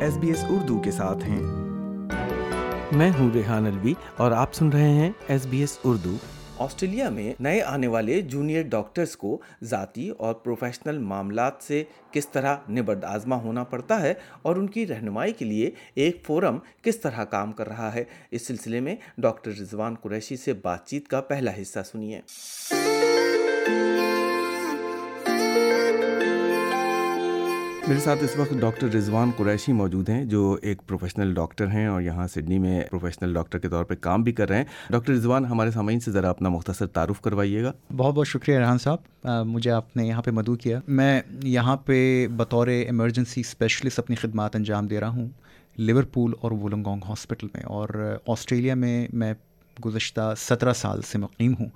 S B S Urdu کے ساتھ ہیں۔ میں ہوں ریحان الوی اور آپ سن رہے ہیں S B S Urdu. Australia میں نئے آنے والے جونیئر ڈاکٹرز کو ذاتی اور پروفیشنل معاملات سے کس طرح نبرد آزما ہونا پڑتا ہے اور ان کی رہنمائی کے لیے ایک فورم کس طرح کام کر رہا ہے اس سلسلے میں ڈاکٹر رضوان قریشی سے بات چیت کا پہلا حصہ سنیے۔ میرے ساتھ اس وقت ڈاکٹر رضوان قریشی موجود ہیں جو ایک پروفیشنل ڈاکٹر ہیں اور یہاں سڈنی میں پروفیشنل ڈاکٹر کے طور پہ کام بھی کر رہے ہیں۔ ڈاکٹر رضوان، ہمارے سامعین سے ذرا اپنا مختصر تعارف کروائیے گا۔ بہت بہت شکریہ ریحان صاحب۔ مجھے آپ نے یہاں پہ مدعو کیا۔ میں یہاں پہ بطور ایمرجنسی اسپیشلسٹ اپنی خدمات انجام دے رہا ہوں لیورپول اور وولنگونگ ہاسپٹل میں۔ اور آسٹریلیا میں میں گزشتہ سترہ سال سے مقیم ہوں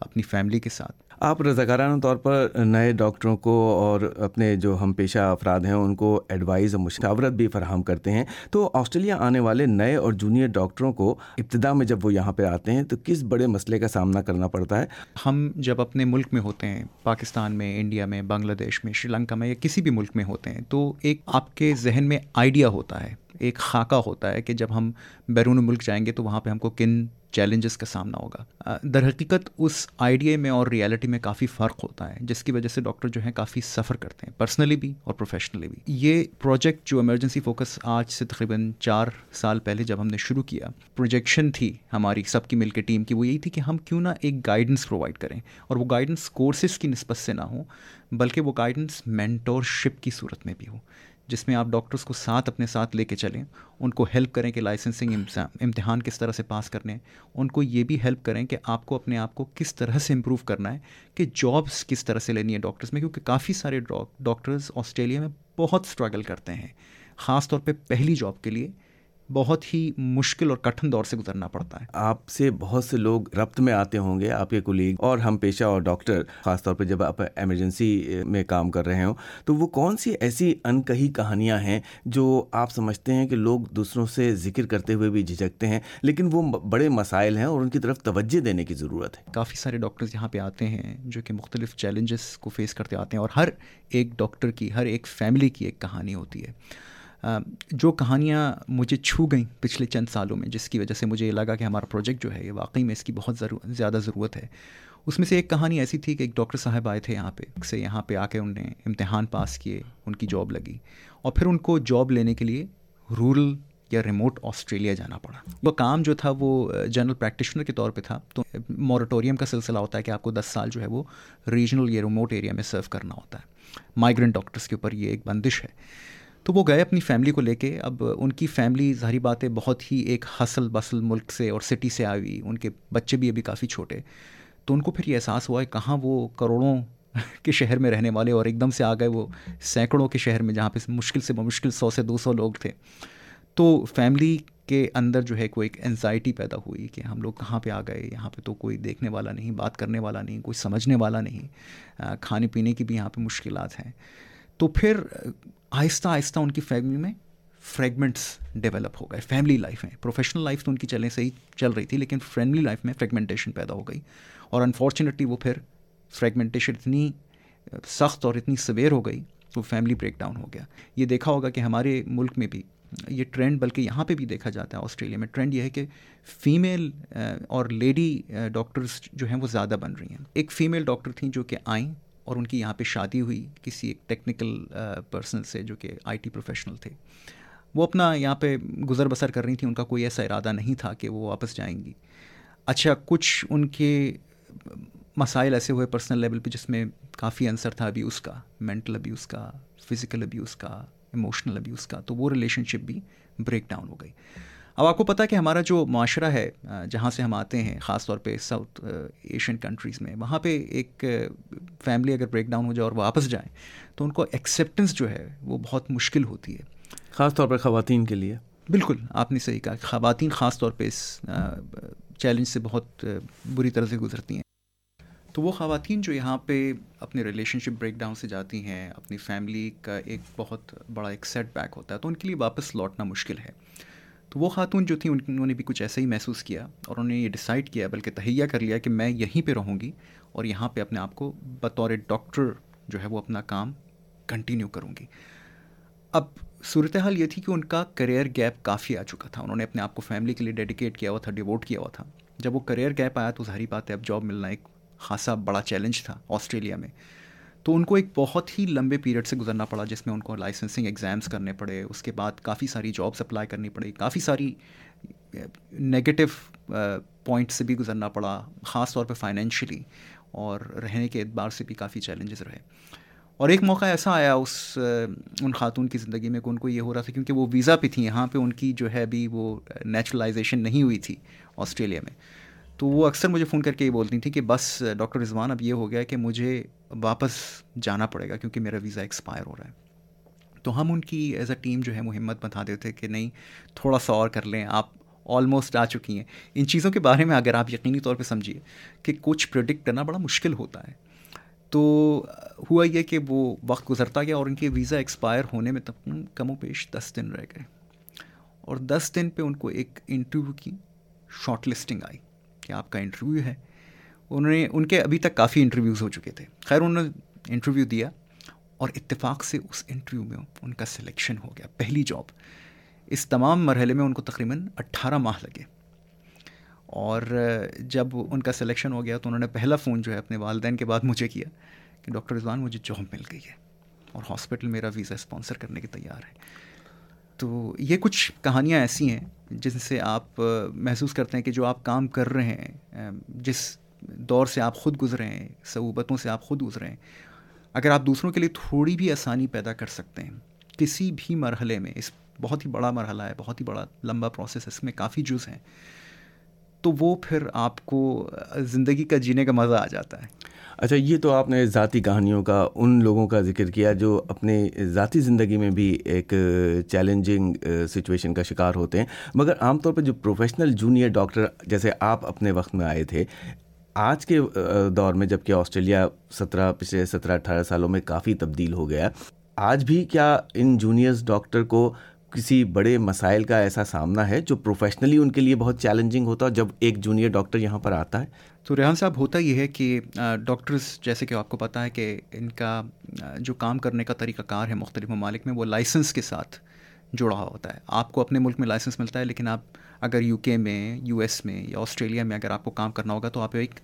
اپنی فیملی کے ساتھ۔ آپ رضاکارانہ طور پر نئے ڈاکٹروں کو اور اپنے جو ہم پیشہ افراد ہیں، ان کو ایڈوائز اور مشاورت بھی فراہم کرتے ہیں۔ تو آسٹریلیا آنے والے نئے اور جونیئر ڈاکٹروں کو ابتدا میں جب وہ یہاں پہ آتے ہیں، تو کس بڑے مسئلے کا سامنا کرنا پڑتا ہے؟ ہم جب اپنے ملک میں ہوتے ہیں، پاکستان میں، انڈیا میں بنگلہ دیش میں، شری لنکا میں یا کسی بھی ملک میں ہوتے ہیں، تو ایک آپ کے ذہن میں آئیڈیا ہوتا ہے، ایک خاکہ ہوتا ہے کہ جب ہم بیرون ملک جائیں گے تو وہاں پہ ہم کو کن چیلنجز کا سامنا ہوگا۔ در حقیقت اس آئیڈیا میں اور ریالٹی میں کافی فرق ہوتا ہے، جس کی وجہ سے ڈاکٹر جو ہیں کافی سفر کرتے ہیں پرسنلی بھی اور پروفیشنلی بھی۔ یہ پروجیکٹ جو ایمرجنسی فوکس آج سے تقریباً چار سال پہلے جب ہم نے شروع کیا پروجیکشن تھی ہماری سب کی مل کے ٹیم کی، وہ یہی تھی کہ ہم کیوں نہ ایک گائیڈنس پرووائڈ کریں۔ اور وہ گائیڈنس کورسز کی نسبت سے نہ ہوں، بلکہ وہ گائیڈنس مینٹورشپ کی صورت میں بھی ہو۔ جس میں آپ ڈاکٹرس کو ساتھ اپنے ساتھ لے کے چلیں، ان کو ہیلپ کریں کہ لائسنسنگ امتحان کس طرح سے پاس کرنے ان کو یہ بھی ہیلپ کریں کہ آپ کو اپنے آپ کو کس طرح سے امپروو کرنا ہے، کہ جابس کس طرح سے لینی ہے ڈاکٹرس میں، کیونکہ کافی سارے ڈاکٹرز آسٹریلیا میں بہت اسٹرگل کرتے ہیں۔ خاص طور پہ پہلی جاب کے لیے بہت ہی مشکل اور کٹھن دور سے گزرنا پڑتا ہے۔ آپ سے بہت سے لوگ ربط میں آتے ہوں گے آپ کے کولیگ اور ہم پیشہ اور ڈاکٹر خاص طور پہ جب آپ ایمرجنسی میں کام کر رہے ہوں۔ تو وہ کون سی ایسی ان کہی کہانیاں ہیں جو آپ سمجھتے ہیں کہ لوگ دوسروں سے ذکر کرتے ہوئے بھی جھجکتے ہیں لیکن وہ بڑے مسائل ہیں اور ان کی طرف توجہ دینے کی ضرورت ہے؟ کافی سارے ڈاکٹرز یہاں پہ آتے ہیں جو کہ مختلف چیلنجز کو فیس کرتے آتے ہیں اور ہر ایک ڈاکٹر کی ہر ایک فیملی کی ایک کہانی ہوتی ہے۔ جو کہانیاں مجھے چھو گئیں پچھلے چند سالوں میں، جس کی وجہ سے مجھے یہ لگا کہ ہمارا پروجیکٹ جو ہے، یہ واقعی میں اس کی بہت زیادہ ضرورت ہے۔ اس میں سے ایک کہانی ایسی تھی کہ ایک ڈاکٹر صاحب آئے تھے یہاں پہ، سے یہاں پہ آ کے انہوں نے امتحان پاس کیے، ان کی جاب لگی۔ اور پھر ان کو جاب لینے کے لیے رورل یا ریموٹ آسٹریلیا جانا پڑا۔ وہ کام جو تھا، وہ جنرل پریکٹیشنر کے طور پہ تھا۔ تو موریٹوریم کا سلسلہ ہوتا ہے کہ آپ کو دس سال جو ہے، وہ ریجنل یا ریموٹ ایریا میں سرو کرنا ہوتا ہے۔ مائیگرنٹ ڈاکٹرس کے اوپر یہ ایک بندش ہے۔ تو وہ گئے اپنی فیملی کو لے کے۔ اب ان کی فیملی ظاہری بات ہے، بہت ہی ایک حسل بسل ملک سے اور سٹی سے آئی۔ ہوئی ان کے بچے بھی ابھی کافی چھوٹے۔ تو ان کو پھر یہ احساس ہوا ہے کہاں وہ کروڑوں کے شہر میں رہنے والے اور ایک دم سے آ گئے وہ سینکڑوں کے شہر میں جہاں پہ مشکل سے مشکل سو سے دو سو لوگ تھے۔ تو فیملی کے اندر جو ہے کوئی ایک انزائٹی پیدا ہوئی کہ ہم لوگ کہاں پہ آ گئے؟ یہاں پہ تو کوئی دیکھنے والا نہیں، بات کرنے والا نہیں، کوئی سمجھنے والا نہیں۔ کھانے پینے کی بھی یہاں پہ مشکلات ہیں۔ تو پھر آہستہ آہستہ ان کی فیملی میں فریگمنٹس ڈیولپ ہو گئے۔ فیملی لائف میں پروفیشنل لائف تو ان کی چلیں صحیح چل رہی تھی، لیکن فیملی لائف میں فریگمنٹیشن پیدا ہو گئی۔ اور انفارچونیٹلی وہ پھر فریگمنٹیشن اتنی سخت اور اتنی سویر ہو گئی، وہ فیملی بریک ڈاؤن ہو گیا۔ یہ دیکھا ہوگا کہ ہمارے ملک میں بھی، یہ ٹرینڈ بلکہ یہاں پہ بھی دیکھا جاتا ہے، آسٹریلیا میں۔ ٹرینڈ یہ ہے کہ فیمیل uh, اور لیڈی ڈاکٹرز uh, جو ہیں وہ زیادہ بن رہی ہیں۔ ایک فیمیل ڈاکٹر تھیں جو کہ آئیں اور ان کی یہاں پہ شادی ہوئی کسی ایک ٹیکنیکل پرسن سے جو کہ آئی ٹی پروفیشنل تھے۔ وہ اپنا یہاں پہ گزر بسر کر رہی تھیں، ان کا کوئی ایسا ارادہ نہیں تھا کہ وہ واپس جائیں گی۔ اچھا کچھ ان کے مسائل ایسے ہوئے پرسنل لیول پہ جس میں کافی انصر تھا ابیوز کا مینٹل ابیوز کا فزیکل ابیوز کا ایموشنل ابیوز کا، تو وہ ریلیشن شپ بھی بریک ڈاؤن ہو گئی۔ اب آپ کو پتہ کہ ہمارا جو معاشرہ ہے جہاں سے ہم آتے ہیں خاص طور پہ ساؤتھ ایشین کنٹریز میں وہاں پہ ایک فیملی اگر بریک ڈاؤن ہو جائے اور واپس جائیں تو ان کو ایکسیپٹنس جو ہے وہ بہت مشکل ہوتی ہے۔ خاص طور پہ خواتین کے لیے۔ بالکل آپ نے صحیح کہا خواتین خاص طور پہ اس چیلنج سے بہت بری طرح سے گزرتی ہیں۔ تو وہ خواتین جو یہاں پہ اپنے ریلیشن شپ بریک ڈاؤن سے جاتی ہیں اپنی فیملی کا ایک بہت بڑا ایک سیٹ بیک ہوتا ہے تو ان کے لیے واپس لوٹنا مشکل ہے۔ تو وہ خاتون جو تھیں انہوں نے بھی کچھ ایسا ہی محسوس کیا اور انہوں نے یہ ڈیسائڈ کیا، بلکہ تہیا کر لیا کہ میں یہیں پہ رہوں گی اور یہاں پہ اپنے آپ کو بطور ڈاکٹر جو ہے وہ اپنا کام کنٹینیو کروں گی۔ اب صورتحال یہ تھی کہ ان کا کریئر گیپ کافی آ چکا تھا۔ انہوں نے اپنے آپ کو فیملی کے لیے ڈیڈیکیٹ کیا ہوا تھا ڈیووٹ کیا ہوا تھا۔ جب وہ کریئر گیپ آیا تو ظاہری بات ہے، اب جاب ملنا ایک خاصا بڑا چیلنج تھا آسٹریلیا میں۔ تو ان کو ایک بہت ہی لمبے پیریڈ سے گزرنا پڑا جس میں ان کو لائسنسنگ ایگزامس کرنے پڑے، اس کے بعد کافی ساری جابس اپلائی کرنی پڑی، کافی ساری eh, نگیٹو پوائنٹ eh, سے بھی گزرنا پڑا، خاص طور پہ فائنینشلی اور رہنے کے اعتبار سے بھی کافی چیلنجز رہے۔ اور ایک موقع ایسا آیا اس eh, ان خاتون کی زندگی میں کہ ان کو یہ ہو رہا تھا کیونکہ وہ ویزا پہ تھیں، یہاں پہ ان کی جو ہے ابھی وہ نیچرلائزیشن نہیں ہوئی تھی آسٹریلیا میں۔ تو وہ اکثر مجھے فون کر کے یہ بولتی تھیں کہ بس، ڈاکٹر رضوان، اب یہ ہو گیا کہ مجھے واپس جانا پڑے گا کیونکہ میرا ویزا ایکسپائر ہو رہا ہے۔ تو ہم ان کی ایز اے ٹیم جو ہے وہ ہمت بتا دیتے کہ نہیں، تھوڑا سا اور کر لیں۔ آپ آلموسٹ آ چکی ہیں۔ ان چیزوں کے بارے میں اگر آپ یقینی طور پہ سمجھیے کہ کچھ پروڈکٹ کرنا بڑا مشکل ہوتا ہے۔ تو ہوا یہ کہ وہ وقت گزرتا گیا اور ان کے ویزا ایکسپائر ہونے میں تب کم و بیش دس دن رہ گئے۔ اور دس دن پہ ان کو ایک انٹرویو کی شارٹ لسٹنگ آئی۔ کہ آپ کا انٹرویو ہے۔ انہوں نے ان کے ابھی تک کافی انٹرویوز ہو چکے تھے۔ خیر، انہوں نے انٹرویو دیا اور اتفاق سے اس انٹرویو میں ان کا سلیکشن ہو گیا، پہلی جاب۔ اس تمام مرحلے میں ان کو تقریباً اٹھارہ ماہ لگے۔ اور جب ان کا سلیکشن ہو گیا تو انہوں نے پہلا فون جو ہے اپنے والدین کے بعد مجھے کیا کہ، ڈاکٹر رضوان، مجھے جاب مل گئی ہے اور ہاسپٹل میرا ویزا اسپانسر کرنے کے تیار ہے۔ تو یہ کچھ کہانیاں ایسی ہیں جن سے آپ محسوس کرتے ہیں کہ جو آپ کام کر رہے ہیں جس دور سے آپ خود گزرے ہیں، صعوبتوں سے آپ خود گزرے ہیں، اگر آپ دوسروں کے لیے تھوڑی بھی آسانی پیدا کر سکتے ہیں، کسی بھی مرحلے میں، اس بہت ہی بڑا مرحلہ ہے، بہت ہی بڑا لمبا پروسیس ہے، اس میں کافی جز ہیں تو وہ پھر آپ کو زندگی کا جینے کا مزہ آ جاتا ہے۔ اچھا یہ تو آپ نے ذاتی کہانیوں کا، ان لوگوں کا ذکر کیا جو اپنے ذاتی زندگی میں بھی ایک چیلنجنگ سچویشن کا شکار ہوتے ہیں۔ مگر عام طور پہ جو پروفیشنل جونیئر ڈاکٹر جیسے آپ اپنے وقت میں آئے تھے، آج کے دور میں جبکہ آسٹریلیا سترہ، پچھلے سترہ، اٹھارہ سالوں میں کافی تبدیل ہو گیا۔ آج بھی کیا ان جونیئرز ڈاکٹر کو کسی بڑے مسائل کا ایسا سامنا ہے جو پروفیشنلی ان کے لیے بہت چیلنجنگ ہوتا ہے جب ایک جونیئر ڈاکٹر یہاں پر آتا ہے؟ تو ریحان صاحب، ہوتا یہ ہے کہ ڈاکٹرز جیسے کہ آپ کو پتہ ہے کہ ان کا جو کام کرنے کا طریقہ کار ہے مختلف ممالک میں، وہ لائسنس کے ساتھ جڑا ہوتا ہے۔ آپ کو اپنے ملک میں لائسنس ملتا ہے، لیکن آپ اگر یو کے میں یو ایس میں یا آسٹریلیا میں اگر آپ کو کام کرنا ہوگا تو آپ ایک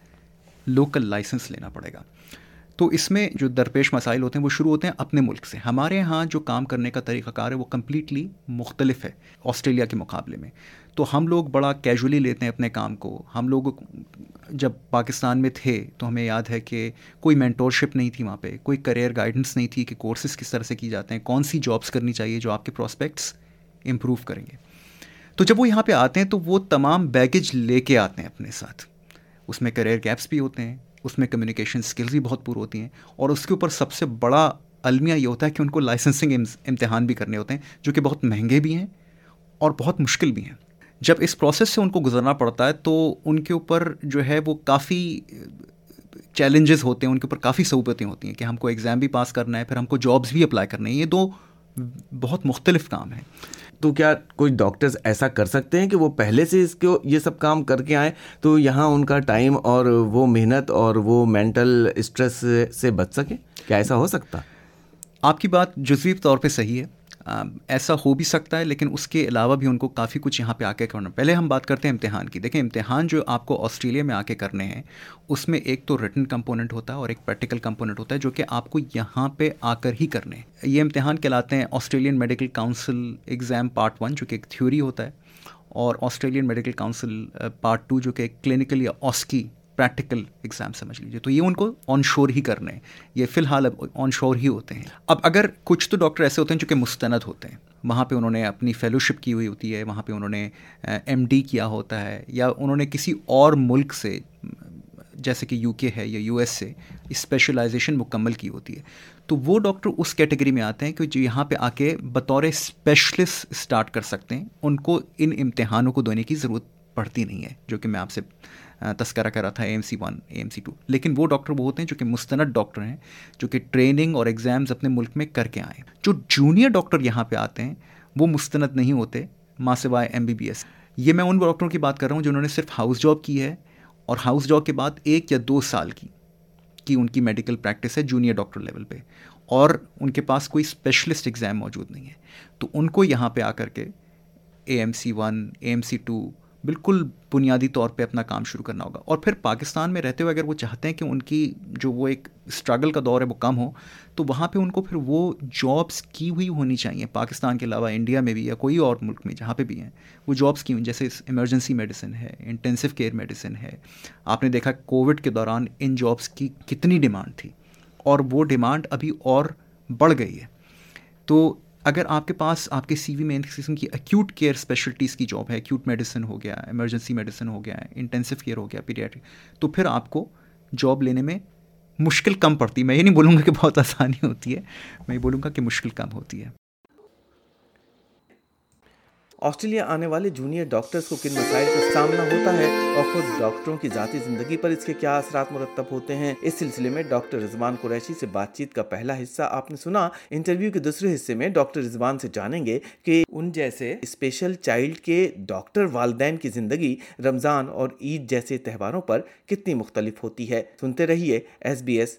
لوکل لائسنس لینا پڑے گا۔ تو اس میں جو درپیش مسائل ہوتے ہیں وہ شروع ہوتے ہیں اپنے ملک سے۔ ہمارے ہاں جو کام کرنے کا طریقہ کار ہے وہ کمپلیٹلی مختلف ہے آسٹریلیا کے مقابلے میں۔ تو ہم لوگ بڑا کیجولی لیتے ہیں اپنے کام کو۔ ہم لوگ جب پاکستان میں تھے تو ہمیں یاد ہے کہ کوئی مینٹورشپ نہیں تھی وہاں پہ، کوئی کریئر گائیڈنس نہیں تھی کہ کورسز کس طرح سے کی جاتے ہیں، کون سی جابس کرنی چاہیے جو آپ کے پراسپیکٹس امپروو کریں گے۔ تو جب وہ یہاں پہ آتے ہیں تو وہ تمام بیگیج لے کے آتے ہیں اپنے ساتھ۔ اس میں کریئر گیپس بھی ہوتے ہیں اس میں کمیونیکیشن اسکلز بھی بہت پور ہوتی ہیں اور اس کے اوپر سب سے بڑا المیہ یہ ہوتا ہے کہ ان کو لائسنسنگ امتحان بھی کرنے ہوتے ہیں جو کہ بہت مہنگے بھی ہیں اور بہت مشکل بھی ہیں۔ جب اس پروسیس سے ان کو گزرنا پڑتا ہے تو ان کے اوپر جو ہے وہ کافی چیلنجز ہوتے ہیں، ان کے اوپر کافی صعوبتیں ہوتی ہیں کہ ہم کو ایگزام بھی پاس کرنا ہے، پھر ہم کو جابس بھی اپلائی کرنے ہیں۔ یہ دو بہت مختلف کام ہیں۔ تو کیا کوئی ڈاکٹرز ایسا کر سکتے ہیں کہ وہ پہلے سے اس کو یہ سب کام کر کے آئیں؟ تو یہاں ان کا ٹائم اور وہ محنت اور وہ مینٹل اسٹریس سے بچ سکے کیا ایسا ہو سکتا؟ آپ کی بات جزوی طور پہ صحیح ہے۔ ایسا ہو بھی سکتا ہے، لیکن اس کے علاوہ بھی ان کو کافی کچھ یہاں پہ آ کے کرنا۔ پہلے ہم بات کرتے ہیں امتحان کی۔ دیکھیں، امتحان جو آپ کو آسٹریلیا میں آ کے کرنے ہیں، اس میں ایک تو ریٹن کمپوننٹ ہوتا ہے اور ایک پریکٹیکل کمپوننٹ ہوتا ہے، جو کہ آپ کو یہاں پہ آ کر ہی کرنے ہیں۔ یہ امتحان کہلاتے ہیں Australian medical council exam part one جو کہ ایک تھیوری ہوتا ہے، اور Australian medical council part two جو کہ ایک کلینکل یا آسکی پریکٹیکل ایگزام سمجھ لیجیے۔ تو یہ ان کو آن شور ہی کرنے ہیں۔ یہ فی الحال اب آن شور ہی ہوتے ہیں۔ اب اگر کچھ تو ڈاکٹر ایسے ہوتے ہیں جو کہ مستند ہوتے ہیں۔ وہاں پہ انہوں نے اپنی فیلوشپ کی ہوئی ہوتی ہے، وہاں پہ انہوں نے ایم ڈی کیا ہوتا ہے، یا انہوں نے کسی اور ملک سے، جیسے کہ یو کے ہے یا یو ایس سے اسپیشلائزیشن مکمل کی ہوتی ہے۔ تو وہ ڈاکٹر اس کیٹیگری میں آتے ہیں کہ جو یہاں پہ آ کے بطور اسپیشلسٹ اسٹارٹ کر سکتے ہیں۔ ان کو ان امتحانوں کو دینے کی ضرورت پڑتی نہیں ہے، جو کہ میں آپ سے تذکرہ کر رہا تھا A M C one A M C two لیکن وہ ڈاکٹر وہ ہوتے ہیں جو کہ مستند ڈاکٹر ہیں، جو کہ ٹریننگ اور ایگزامز اپنے ملک میں کر کے آئیں جو جونیئر ڈاکٹر یہاں پہ آتے ہیں، وہ مستند نہیں ہوتے، ماں سوائے ایم بی بی ایس یہ میں ان ڈاکٹروں کی بات کر رہا ہوں جنہوں نے صرف ہاؤس جاب کی ہے اور ہاؤس جاب کے بعد ایک یا دو سال کی کی ان کی میڈیکل پریکٹس ہے جونیئر ڈاکٹر لیول پہ۔ اور ان کے پاس کوئی اسپیشلسٹ ایگزام موجود نہیں ہے۔ تو ان کو یہاں پہ آ کر کے A M C one A M C two بالکل بنیادی طور پہ اپنا کام شروع کرنا ہوگا۔ اور پھر پاکستان میں رہتے ہوئے اگر وہ چاہتے ہیں کہ ان کی جو وہ ایک اسٹرگل کا دور ہے وہ کم ہو، تو وہاں پہ ان کو پھر وہ جابس کی ہوئی ہونی چاہیے۔ پاکستان کے علاوہ انڈیا میں بھی یا کوئی اور ملک میں جہاں پہ بھی ہیں، وہ جابس کی ہوئی جیسے ایمرجنسی میڈیسن ہے انٹینسو کیئر میڈیسن ہے۔ آپ نے دیکھا کووڈ کے دوران ان جابس کی کتنی ڈیمانڈ تھی اور وہ ڈیمانڈ ابھی اور بڑھ گئی ہے۔ تو اگر آپ کے پاس آپ کے سی وی میں قسم کی ایکیوٹ کیئر اسپیشلٹیز کی جاب ہے ایکیوٹ میڈیسن ہو گیا ایمرجنسی میڈیسن ہو گیا انٹینسو کیئر ہو گیا پیریاٹک تو پھر آپ کو جاب لینے میں مشکل کم پڑتی میں یہ نہیں بولوں گا کہ بہت آسانی ہوتی ہے، میں یہ بولوں گا کہ مشکل کم ہوتی ہے۔ آسٹریلیا آنے والے جونیئر ڈاکٹرز کو کن مسائل کا سامنا ہوتا ہے اور خود ڈاکٹروں کی ذاتی زندگی پر اس کے کیا اثرات مرتب ہوتے ہیں؟ اس سلسلے میں ڈاکٹر رضوان قریشی سے بات چیت کا پہلا حصہ آپ نے سنا۔ انٹرویو کے دوسرے حصے میں ڈاکٹر رضوان سے جانیں گے کہ ان جیسے اسپیشل چائلڈ کے ڈاکٹر والدین کی زندگی، رمضان اور عید جیسے تہواروں پر کتنی مختلف ہوتی ہے۔ سنتے رہیے S B S